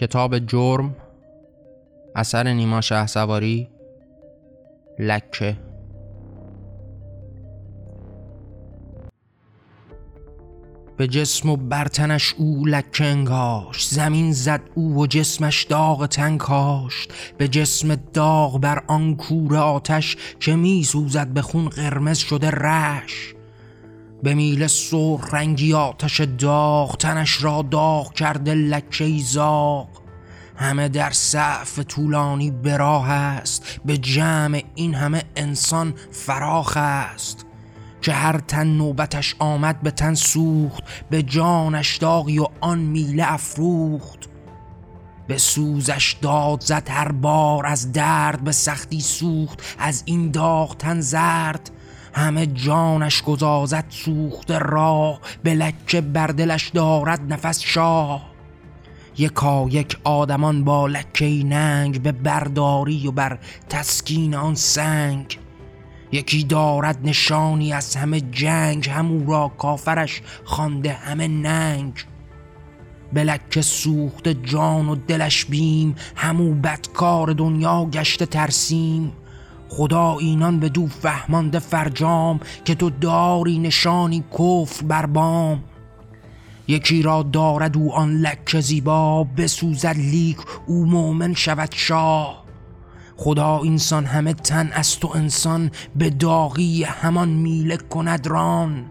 کتاب جرم اثر نیما شه سواری لکه. به جسم و برتنش او لکه انگاش زمین زد او و جسمش داغ تن کاشت. به جسم داغ بر آن کور آتش که می سوزد به خون قرمز شده رش به میل سرخ رنگی آتش داغ تنش را داغ کرده لکه زاغ. همه در سقف طولانی براه است به جمع این همه انسان فراخ است. که هر تن نوبتش آمد به تن سوخت به جانش داغی و آن میله افروخت. به سوزش داد زد هر بار از درد به سختی سوخت از این داغ تن زرد. همه جانش گذازد سوخت راه به لکه بر دلش دارد نفس شاه. یکا یک آدمان با لکه ننگ به برداری و بر تسکین آن سنگ. یکی دارد نشانی از همه جنگ همو را کافرش خوانده همه ننگ. به لکه سوخت جان و دلش بیم همو بدکار دنیا گشته ترسیم. خدا اینان به دو فهمانده فرجام که تو داری نشانی کفر بر بام. یکی را دارد او آن لکه زیبا بسوزد لیک او مؤمن شود شاه. خدا اینسان همه تن است و انسان به داغی همان میله کند ران.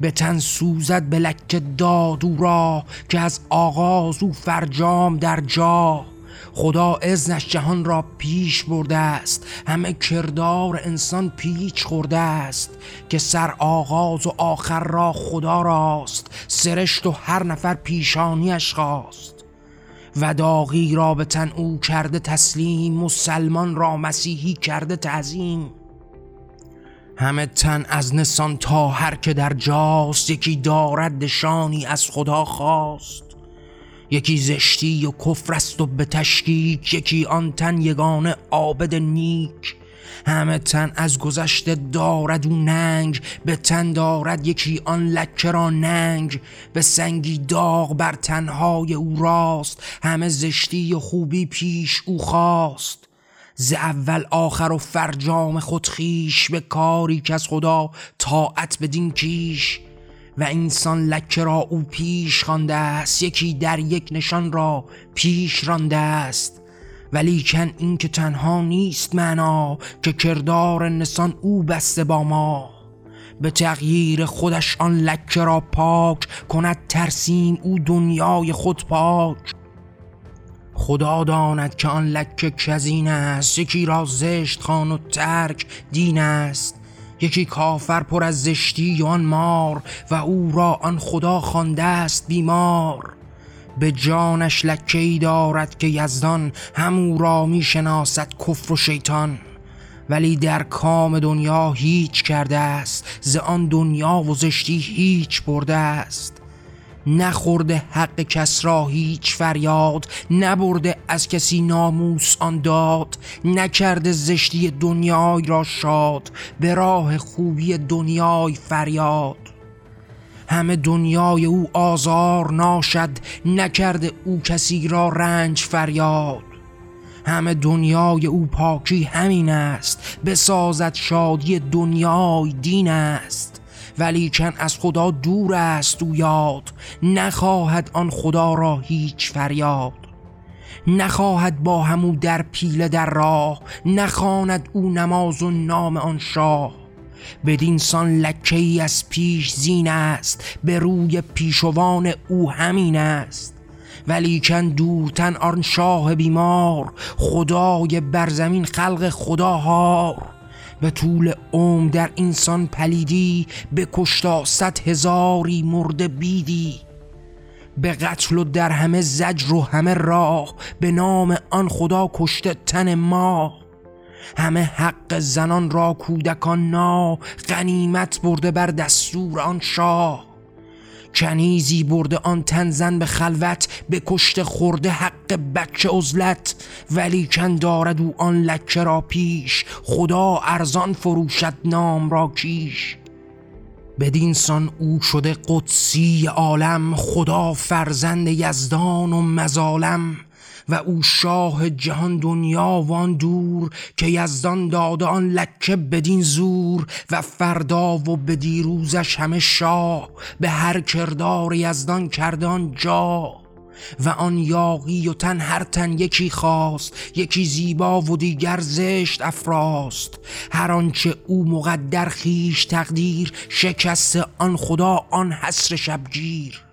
به تن سوزد به لکه داد او را که از آغاز او فرجام در جا. خدا ازنش جهان را پیش برده است. همه کردار انسان پیچ خورده است که سر آغاز و آخر را خدا راست سرشت و هر نفر پیشانیش خواست. و داغی را به تن او کرده تسلیم مسلمان را مسیحی کرده تعظیم. همه تن از نسان تا هر که در جاست یکی دارد نشانی از خدا خواست. یکی زشتی و کفر است و به تشکیک یکی آن تن یگانه عابد نیک. همه تن از گذشته دارد و ننگ به تن دارد یکی آن لکه را ننگ. به سنگی داغ بر تنهای او راست همه زشتی و خوبی پیش او خواست. ز اول آخر و فرجام خود خیش به کاری که از خدا طاعت بدین کیش. و انسان لکه را او پیش خوانده است. یکی در یک نشان را پیش رانده است. ولیکن این که تنها نیست معنا که کردار نسان او بسته با ما. به تغییر خودش آن لکه را پاک کند ترسیم او دنیای خود پاک. خدا داند که آن لکه کزین است یکی را زشت خان و ترک دین است. یکی کافر پر از زشتی آن مار و او را آن خدا خوانده است بیمار. به جانش لکه دارد که یزدان همو را می‌شناسد کفر و شیطان. ولی در کام دنیا هیچ کرده است ز آن دنیا و زشتی هیچ برده است. نخورده حق کس را هیچ فریاد نبرده از کسی ناموس آن داد نکرده زشتی دنیای را شاد به راه خوبی دنیای فریاد. همه دنیای او آزار ناشد نکرده او کسی را رنج فریاد. همه دنیای او پاکی همین است بسازد شادی دنیای دین است. ولیکن از خدا دور است او یاد نخواهد آن خدا را هیچ فریاد. نخواهد با همو در پیله در راه نخواند او نماز و نام آن شاه. بدینسان لکه ای از پیش زین است به روی پیشوان او همین است. ولیکن دورتن آن شاه بیمار خدای برزمین خلق خدا هار. به طول عمر در انسان پلیدی به کشتا صد هزاری مرده بیدی. به قتل و در همه زجر و همه راه به نام آن خدا کشته تن ما. همه حق زنان را کودکان نا غنیمت برده بر دستور آن شاه. کنیزی برده آن تنزن به خلوت به کشت خورده حق بچه ازلت ولی کن دارد او آن لکه را پیش خدا ارزان فروشد نام را کیش. بدینسان او شده قدسی عالم خدا فرزند یزدان و مزالم و او شاه جهان دنیا وان دور که یزدان داده آن لکه بدین زور و فردا و به دیروزش همه شاه به هر کردار یزدان کردان جا و آن یاقی و تن هر تن یکی خواست یکی زیبا و دیگر زشت افراست. هر آنچه او مقدر خیش تقدیر شکست آن خدا آن حسر شبگیر.